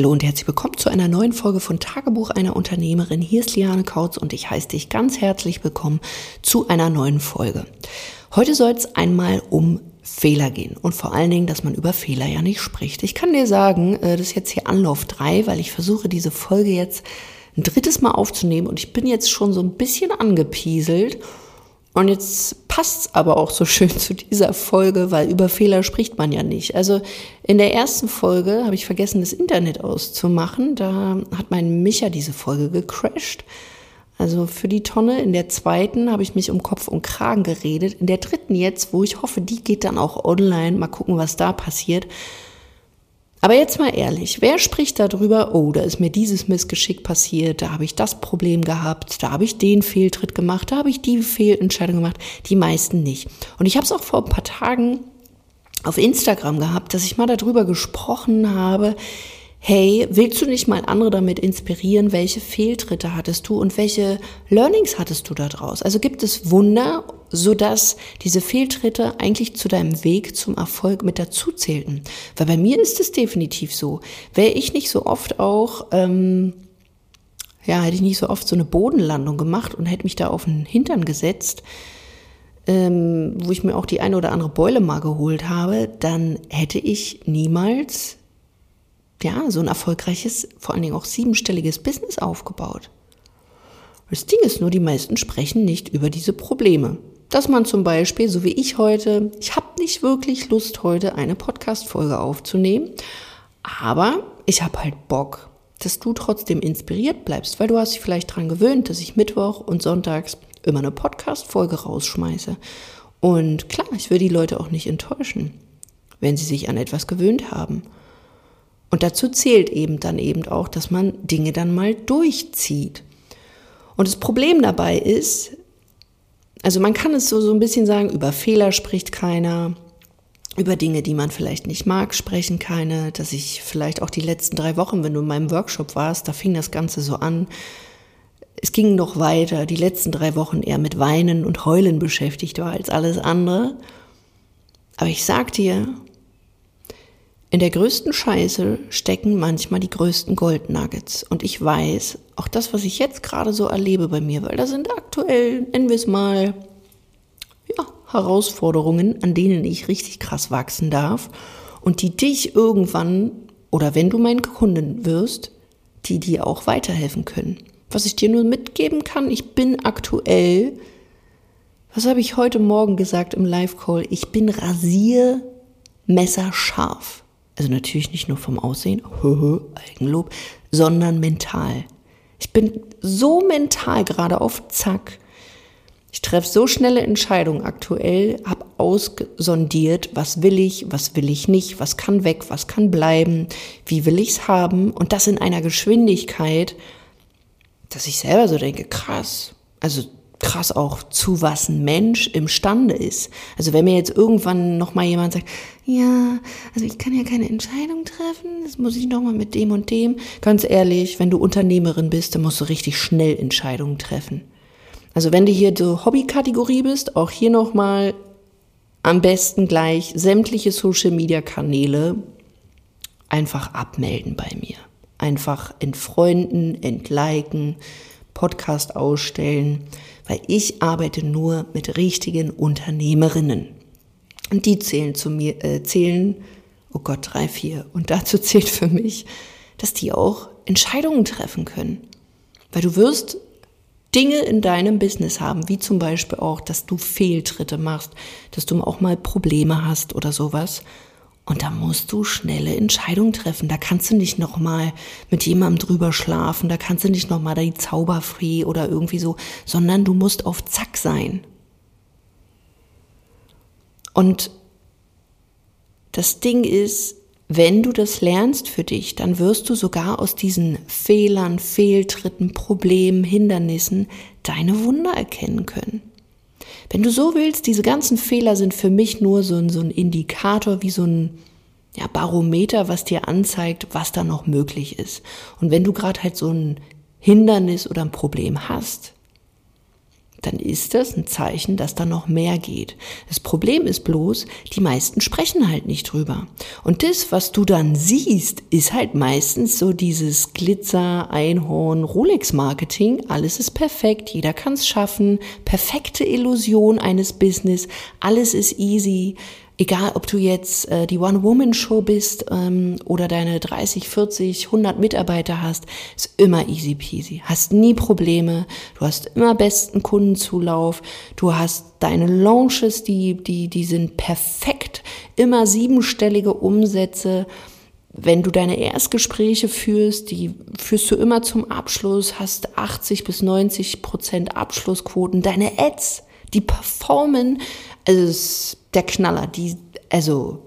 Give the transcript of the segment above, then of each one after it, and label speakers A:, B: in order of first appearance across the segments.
A: Hallo und herzlich willkommen zu einer neuen Folge von Tagebuch einer Unternehmerin. Hier ist Liane Kautz und ich heiße dich ganz herzlich willkommen zu einer neuen Folge. Heute soll es einmal um Fehler gehen und vor allen Dingen, dass man über Fehler ja nicht spricht. Ich kann dir sagen, äh, das ist jetzt hier Anlauf drei, weil ich versuche diese Folge jetzt ein drittes Mal aufzunehmen und ich bin jetzt schon so ein bisschen angepieselt und jetzt passt's aber auch so schön zu dieser Folge, weil über Fehler spricht man ja nicht. Also in der ersten Folge habe ich vergessen, das Internet auszumachen. Da hat mein Micha diese Folge gecrashed. Also für die Tonne. In der zweiten habe ich mich um Kopf und Kragen geredet. In der dritten jetzt, wo ich hoffe, die geht dann auch online. Mal gucken, was da passiert. Aber jetzt mal ehrlich, wer spricht darüber, oh, da ist mir dieses Missgeschick passiert, da habe ich das Problem gehabt, da habe ich den Fehltritt gemacht, da habe ich die Fehlentscheidung gemacht, die meisten nicht. Und ich habe es auch vor ein paar Tagen auf Instagram gehabt, dass ich mal darüber gesprochen habe, hey, willst du nicht mal andere damit inspirieren, welche Fehltritte hattest du und welche Learnings hattest du daraus? Also gibt es Wunder, sodass diese Fehltritte eigentlich zu deinem Weg zum Erfolg mit dazu zählten? Weil bei mir ist es definitiv so. Wäre ich nicht so oft auch, ähm, ja, hätte ich nicht so oft so eine Bodenlandung gemacht und hätte mich da auf den Hintern gesetzt, ähm, wo ich mir auch die eine oder andere Beule mal geholt habe, dann hätte ich niemals ja, so ein erfolgreiches, vor allen Dingen auch siebenstelliges Business aufgebaut. Das Ding ist nur, die meisten sprechen nicht über diese Probleme. Dass man zum Beispiel, so wie ich heute, ich habe nicht wirklich Lust, heute eine Podcast-Folge aufzunehmen, aber ich habe halt Bock, dass du trotzdem inspiriert bleibst, weil du hast dich vielleicht daran gewöhnt, dass ich Mittwoch und Sonntags immer eine Podcast-Folge rausschmeiße. Und klar, ich will die Leute auch nicht enttäuschen, wenn sie sich an etwas gewöhnt haben. Und dazu zählt eben dann eben auch, dass man Dinge dann mal durchzieht. Und das Problem dabei ist, also man kann es so, so ein bisschen sagen, über Fehler spricht keiner, über Dinge, die man vielleicht nicht mag, sprechen keine, dass ich vielleicht auch die letzten drei Wochen, wenn du in meinem Workshop warst, da fing das Ganze so an. Es ging noch weiter, die letzten drei Wochen eher mit Weinen und Heulen beschäftigt war als alles andere. Aber ich sag dir, in der größten Scheiße stecken manchmal die größten Goldnuggets. Und ich weiß, auch das, was ich jetzt gerade so erlebe bei mir, weil da sind aktuell, nennen wir es mal, ja, Herausforderungen, an denen ich richtig krass wachsen darf und die dich irgendwann oder wenn du mein Kunden wirst, die dir auch weiterhelfen können. Was ich dir nur mitgeben kann, ich bin aktuell, was habe ich heute Morgen gesagt im Live-Call? Ich bin rasiermesserscharf. Also natürlich nicht nur vom Aussehen, Eigenlob, sondern mental. Ich bin so mental gerade auf Zack. Ich treffe so schnelle Entscheidungen aktuell, habe ausgesondiert, was will ich, was will ich nicht, was kann weg, was kann bleiben, wie will ich es haben und das in einer Geschwindigkeit, dass ich selber so denke, krass. Also krass auch, zu was ein Mensch imstande ist. Also wenn mir jetzt irgendwann noch mal jemand sagt, ja, also ich kann ja keine Entscheidung treffen, das muss ich noch mal mit dem und dem. Ganz ehrlich, wenn du Unternehmerin bist, dann musst du richtig schnell Entscheidungen treffen. Also wenn du hier so Hobbykategorie bist, auch hier noch mal am besten gleich sämtliche Social Media Kanäle einfach abmelden bei mir. Einfach entfreunden, entliken, Podcast ausstellen weil ich arbeite nur mit richtigen Unternehmerinnen. Und die zählen zu mir, äh, zählen, oh Gott, drei, vier. Und dazu zählt für mich, dass die auch Entscheidungen treffen können. Weil du wirst Dinge in deinem Business haben, wie zum Beispiel auch, dass du Fehltritte machst, dass du auch mal Probleme hast oder sowas. Und da musst du schnelle Entscheidungen treffen. Da kannst du nicht nochmal mit jemandem drüber schlafen, da kannst du nicht nochmal die Zauberfree oder irgendwie so, sondern du musst auf Zack sein. Und das Ding ist, wenn du das lernst für dich, dann wirst du sogar aus diesen Fehlern, Fehltritten, Problemen, Hindernissen deine Wunder erkennen können. Wenn du so willst, diese ganzen Fehler sind für mich nur so ein, so ein Indikator, wie so ein ja, Barometer, was dir anzeigt, was da noch möglich ist. Und wenn du gerade halt so ein Hindernis oder ein Problem hast, dann ist das ein Zeichen, dass da noch mehr geht. Das Problem ist bloß, die meisten sprechen halt nicht drüber. Und das, was du dann siehst, ist halt meistens so dieses Glitzer, Einhorn, Rolex-Marketing. Alles ist perfekt, jeder kann es schaffen. Perfekte Illusion eines Business, alles ist easy. Egal, ob du jetzt äh, die One-Woman-Show bist ähm, oder deine 30, 40, 100 Mitarbeiter hast, ist immer easy peasy. Hast nie Probleme. Du hast immer besten Kundenzulauf. Du hast deine Launches, die, die, die sind perfekt. Immer siebenstellige Umsätze. Wenn du deine Erstgespräche führst, die führst du immer zum Abschluss, hast 80 bis 90 Prozent Abschlussquoten. Deine Ads, die performen, also der Knaller, die, also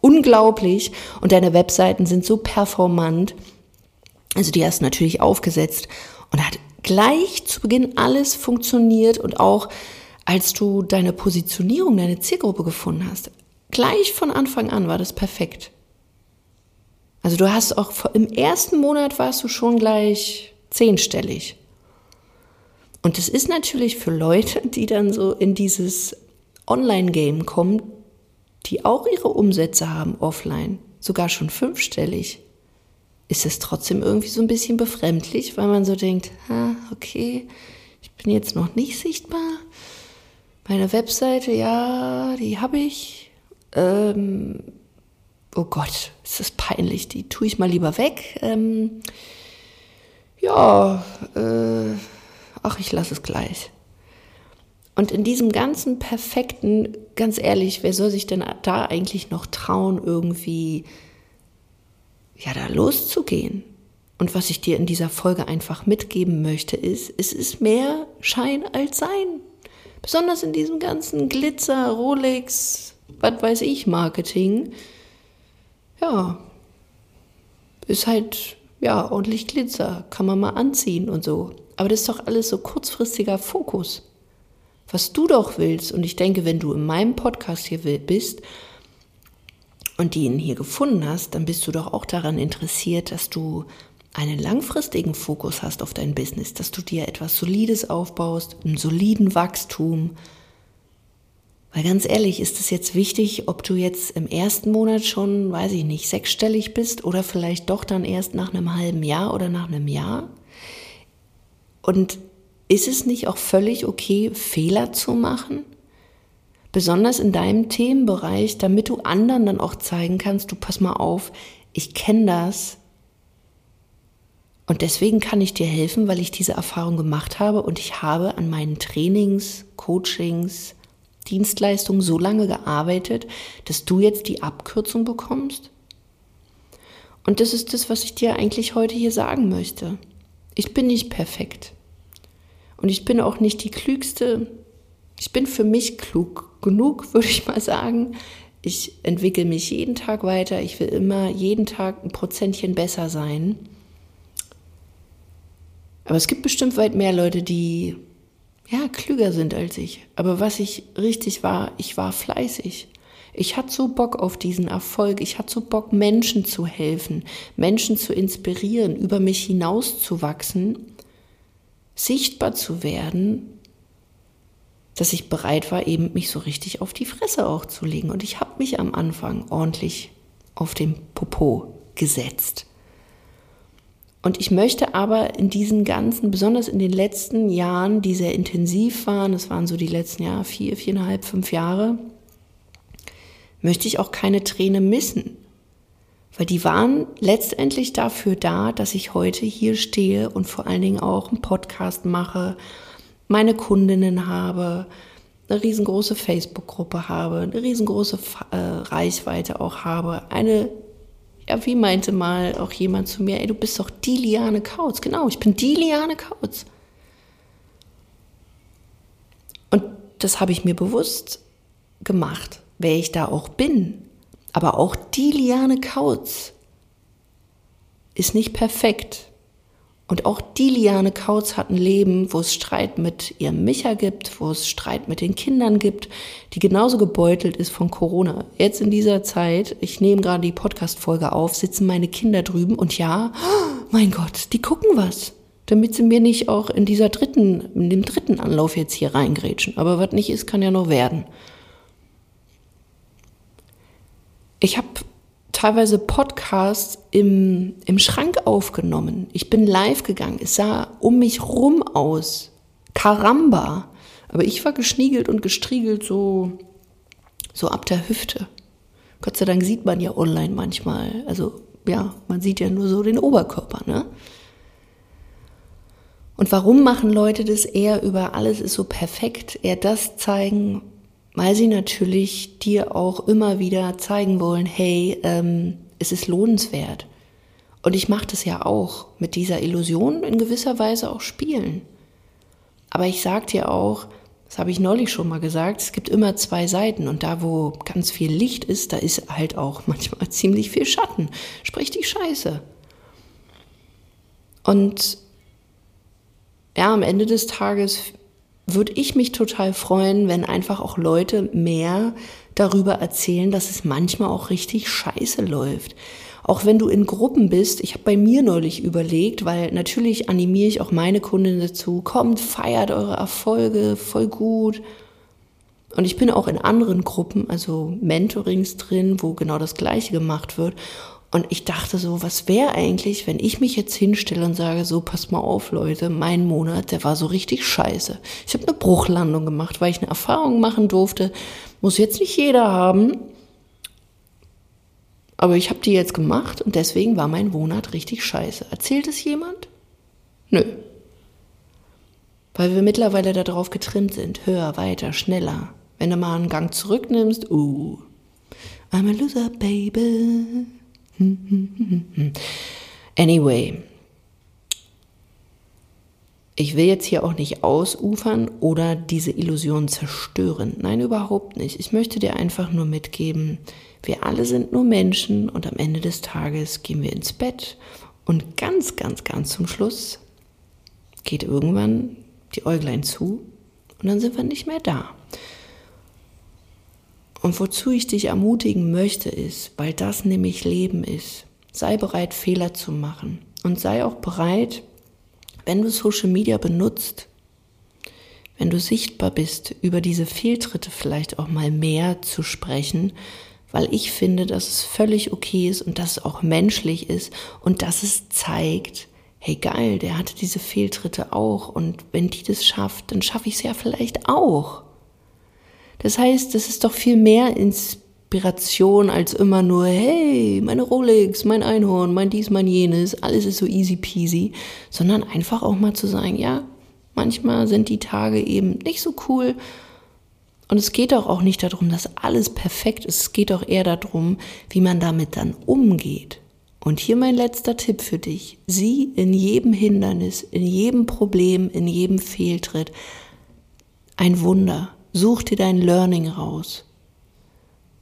A: unglaublich. Und deine Webseiten sind so performant. Also die hast du natürlich aufgesetzt und hat gleich zu Beginn alles funktioniert und auch als du deine Positionierung, deine Zielgruppe gefunden hast, gleich von Anfang an war das perfekt. Also du hast auch im ersten Monat warst du schon gleich zehnstellig. Und das ist natürlich für Leute, die dann so in dieses Online-Game kommen, die auch ihre Umsätze haben offline, sogar schon fünfstellig, ist es trotzdem irgendwie so ein bisschen befremdlich, weil man so denkt, ah, okay, ich bin jetzt noch nicht sichtbar. Meine Webseite, ja, die habe ich. Ähm, oh Gott, ist das peinlich, die tue ich mal lieber weg. Ähm, ja, äh, ach, ich lasse es gleich. Und in diesem ganzen perfekten, ganz ehrlich, wer soll sich denn da eigentlich noch trauen, irgendwie, ja, da loszugehen? Und was ich dir in dieser Folge einfach mitgeben möchte, ist, es ist mehr Schein als Sein. Besonders in diesem ganzen Glitzer, Rolex, was weiß ich, Marketing. Ja, ist halt, ja, ordentlich Glitzer, kann man mal anziehen und so. Aber das ist doch alles so kurzfristiger Fokus was du doch willst. Und ich denke, wenn du in meinem Podcast hier bist und ihn hier gefunden hast, dann bist du doch auch daran interessiert, dass du einen langfristigen Fokus hast auf dein Business, dass du dir etwas Solides aufbaust, einen soliden Wachstum. Weil ganz ehrlich, ist es jetzt wichtig, ob du jetzt im ersten Monat schon, weiß ich nicht, sechsstellig bist oder vielleicht doch dann erst nach einem halben Jahr oder nach einem Jahr? Und ist es nicht auch völlig okay, Fehler zu machen? Besonders in deinem Themenbereich, damit du anderen dann auch zeigen kannst, du pass mal auf, ich kenne das. Und deswegen kann ich dir helfen, weil ich diese Erfahrung gemacht habe und ich habe an meinen Trainings, Coachings, Dienstleistungen so lange gearbeitet, dass du jetzt die Abkürzung bekommst. Und das ist das, was ich dir eigentlich heute hier sagen möchte. Ich bin nicht perfekt. Und ich bin auch nicht die klügste. Ich bin für mich klug genug, würde ich mal sagen. Ich entwickle mich jeden Tag weiter. Ich will immer jeden Tag ein Prozentchen besser sein. Aber es gibt bestimmt weit mehr Leute, die ja klüger sind als ich. Aber was ich richtig war, ich war fleißig. Ich hatte so Bock auf diesen Erfolg. Ich hatte so Bock, Menschen zu helfen, Menschen zu inspirieren, über mich hinauszuwachsen sichtbar zu werden, dass ich bereit war, eben mich so richtig auf die Fresse auch zu legen. Und ich habe mich am Anfang ordentlich auf den Popo gesetzt. Und ich möchte aber in diesen ganzen, besonders in den letzten Jahren, die sehr intensiv waren, das waren so die letzten Jahre, vier, viereinhalb, fünf Jahre, möchte ich auch keine Träne missen. Weil die waren letztendlich dafür da, dass ich heute hier stehe und vor allen Dingen auch einen Podcast mache, meine Kundinnen habe, eine riesengroße Facebook-Gruppe habe, eine riesengroße äh, Reichweite auch habe, eine ja, wie meinte mal auch jemand zu mir, ey, du bist doch die Liane Kautz. Genau, ich bin die Liane Kautz. Und das habe ich mir bewusst gemacht, wer ich da auch bin. Aber auch die Liane Kautz ist nicht perfekt. Und auch die Liane Kautz hat ein Leben, wo es Streit mit ihrem Micha gibt, wo es Streit mit den Kindern gibt, die genauso gebeutelt ist von Corona. Jetzt in dieser Zeit, ich nehme gerade die Podcast-Folge auf, sitzen meine Kinder drüben und ja, mein Gott, die gucken was. damit sie mir nicht auch in dieser dritten, in dem dritten Anlauf jetzt hier reingrätschen. Aber was nicht ist, kann ja noch werden. Ich habe teilweise Podcasts im, im Schrank aufgenommen. Ich bin live gegangen. Es sah um mich rum aus. Karamba. Aber ich war geschniegelt und gestriegelt so, so ab der Hüfte. Gott sei Dank sieht man ja online manchmal. Also ja, man sieht ja nur so den Oberkörper, ne? Und warum machen Leute das eher über alles ist so perfekt, eher das zeigen, weil sie natürlich dir auch immer wieder zeigen wollen, hey, ähm, es ist lohnenswert. Und ich mache das ja auch mit dieser Illusion in gewisser Weise auch spielen. Aber ich sag dir auch, das habe ich neulich schon mal gesagt, es gibt immer zwei Seiten und da, wo ganz viel Licht ist, da ist halt auch manchmal ziemlich viel Schatten. Sprich die Scheiße. Und ja, am Ende des Tages würde ich mich total freuen, wenn einfach auch Leute mehr darüber erzählen, dass es manchmal auch richtig scheiße läuft. Auch wenn du in Gruppen bist, ich habe bei mir neulich überlegt, weil natürlich animiere ich auch meine Kunden dazu, kommt, feiert eure Erfolge, voll gut. Und ich bin auch in anderen Gruppen, also Mentorings drin, wo genau das Gleiche gemacht wird. Und ich dachte so, was wäre eigentlich, wenn ich mich jetzt hinstelle und sage, so, pass mal auf, Leute, mein Monat, der war so richtig scheiße. Ich habe eine Bruchlandung gemacht, weil ich eine Erfahrung machen durfte. Muss jetzt nicht jeder haben. Aber ich habe die jetzt gemacht und deswegen war mein Monat richtig scheiße. Erzählt es jemand? Nö. Weil wir mittlerweile darauf getrimmt sind. Höher, weiter, schneller. Wenn du mal einen Gang zurücknimmst, uh, I'm a loser, baby. Anyway, ich will jetzt hier auch nicht ausufern oder diese Illusion zerstören. Nein, überhaupt nicht. Ich möchte dir einfach nur mitgeben, wir alle sind nur Menschen und am Ende des Tages gehen wir ins Bett und ganz, ganz, ganz zum Schluss geht irgendwann die Äuglein zu und dann sind wir nicht mehr da. Und wozu ich dich ermutigen möchte, ist, weil das nämlich Leben ist. Sei bereit, Fehler zu machen. Und sei auch bereit, wenn du Social Media benutzt, wenn du sichtbar bist, über diese Fehltritte vielleicht auch mal mehr zu sprechen, weil ich finde, dass es völlig okay ist und dass es auch menschlich ist und dass es zeigt, hey geil, der hatte diese Fehltritte auch und wenn die das schafft, dann schaffe ich es ja vielleicht auch. Das heißt, das ist doch viel mehr Inspiration als immer nur, hey, meine Rolex, mein Einhorn, mein dies, mein jenes, alles ist so easy peasy, sondern einfach auch mal zu sagen, ja, manchmal sind die Tage eben nicht so cool. Und es geht auch, auch nicht darum, dass alles perfekt ist. Es geht auch eher darum, wie man damit dann umgeht. Und hier mein letzter Tipp für dich. Sieh in jedem Hindernis, in jedem Problem, in jedem Fehltritt ein Wunder. Such dir dein Learning raus.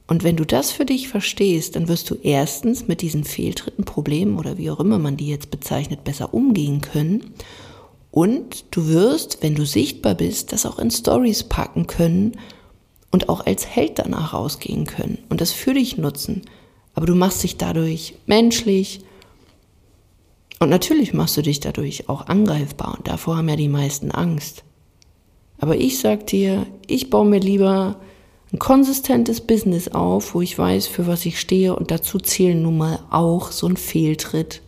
A: Und wenn du das für dich verstehst, dann wirst du erstens mit diesen Fehltritten, Problemen oder wie auch immer man die jetzt bezeichnet, besser umgehen können. Und du wirst, wenn du sichtbar bist, das auch in Stories packen können und auch als Held danach rausgehen können und das für dich nutzen. Aber du machst dich dadurch menschlich und natürlich machst du dich dadurch auch angreifbar und davor haben ja die meisten Angst. Aber ich sag dir, ich baue mir lieber ein konsistentes Business auf, wo ich weiß, für was ich stehe. Und dazu zählen nun mal auch so ein Fehltritt,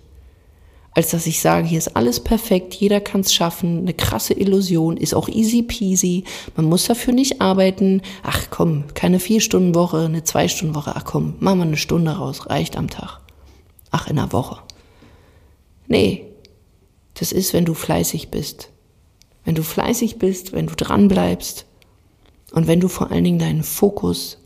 A: als dass ich sage, hier ist alles perfekt, jeder kann es schaffen, eine krasse Illusion, ist auch easy peasy, man muss dafür nicht arbeiten, ach komm, keine vier Stunden Woche, eine zwei Stunden Woche, ach komm, machen wir eine Stunde raus, reicht am Tag, ach in einer Woche. Nee, das ist, wenn du fleißig bist, wenn du fleißig bist, wenn du dran bleibst und wenn du vor allen Dingen deinen Fokus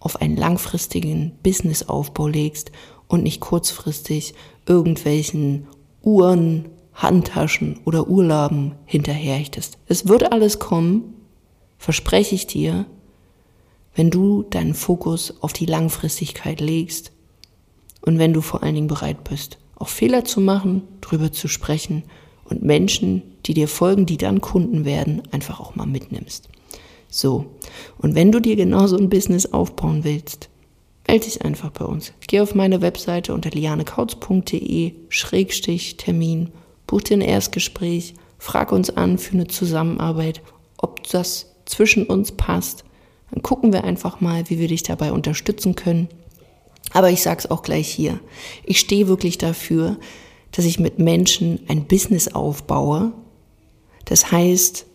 A: auf einen langfristigen Businessaufbau legst und nicht kurzfristig irgendwelchen Uhren, Handtaschen oder Urlauben hinterherhechtest. Es wird alles kommen, verspreche ich dir, wenn du deinen Fokus auf die Langfristigkeit legst und wenn du vor allen Dingen bereit bist, auch Fehler zu machen, drüber zu sprechen und Menschen, die dir folgen, die dann Kunden werden, einfach auch mal mitnimmst. So. Und wenn du dir genau so ein Business aufbauen willst, melde dich einfach bei uns. Geh auf meine Webseite unter lianekautz.de Schrägstich Termin Buch dir ein Erstgespräch, frag uns an für eine Zusammenarbeit, ob das zwischen uns passt. Dann gucken wir einfach mal, wie wir dich dabei unterstützen können. Aber ich sage es auch gleich hier. Ich stehe wirklich dafür, dass ich mit Menschen ein Business aufbaue. Das heißt,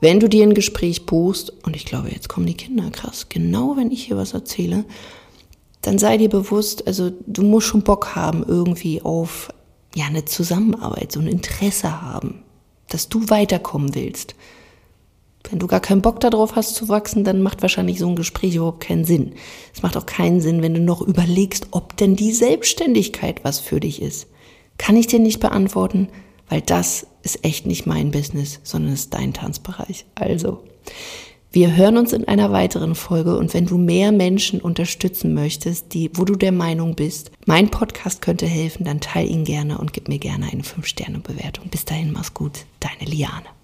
A: wenn du dir ein Gespräch buchst, und ich glaube, jetzt kommen die Kinder, krass, genau wenn ich hier was erzähle, dann sei dir bewusst, also du musst schon Bock haben irgendwie auf ja eine Zusammenarbeit, so ein Interesse haben, dass du weiterkommen willst. Wenn du gar keinen Bock darauf hast zu wachsen, dann macht wahrscheinlich so ein Gespräch überhaupt keinen Sinn. Es macht auch keinen Sinn, wenn du noch überlegst, ob denn die Selbstständigkeit was für dich ist. Kann ich dir nicht beantworten, weil das ist echt nicht mein Business, sondern ist dein Tanzbereich. Also, wir hören uns in einer weiteren Folge und wenn du mehr Menschen unterstützen möchtest, die, wo du der Meinung bist, mein Podcast könnte helfen, dann teile ihn gerne und gib mir gerne eine 5-Sterne-Bewertung. Bis dahin, mach's gut, deine Liane.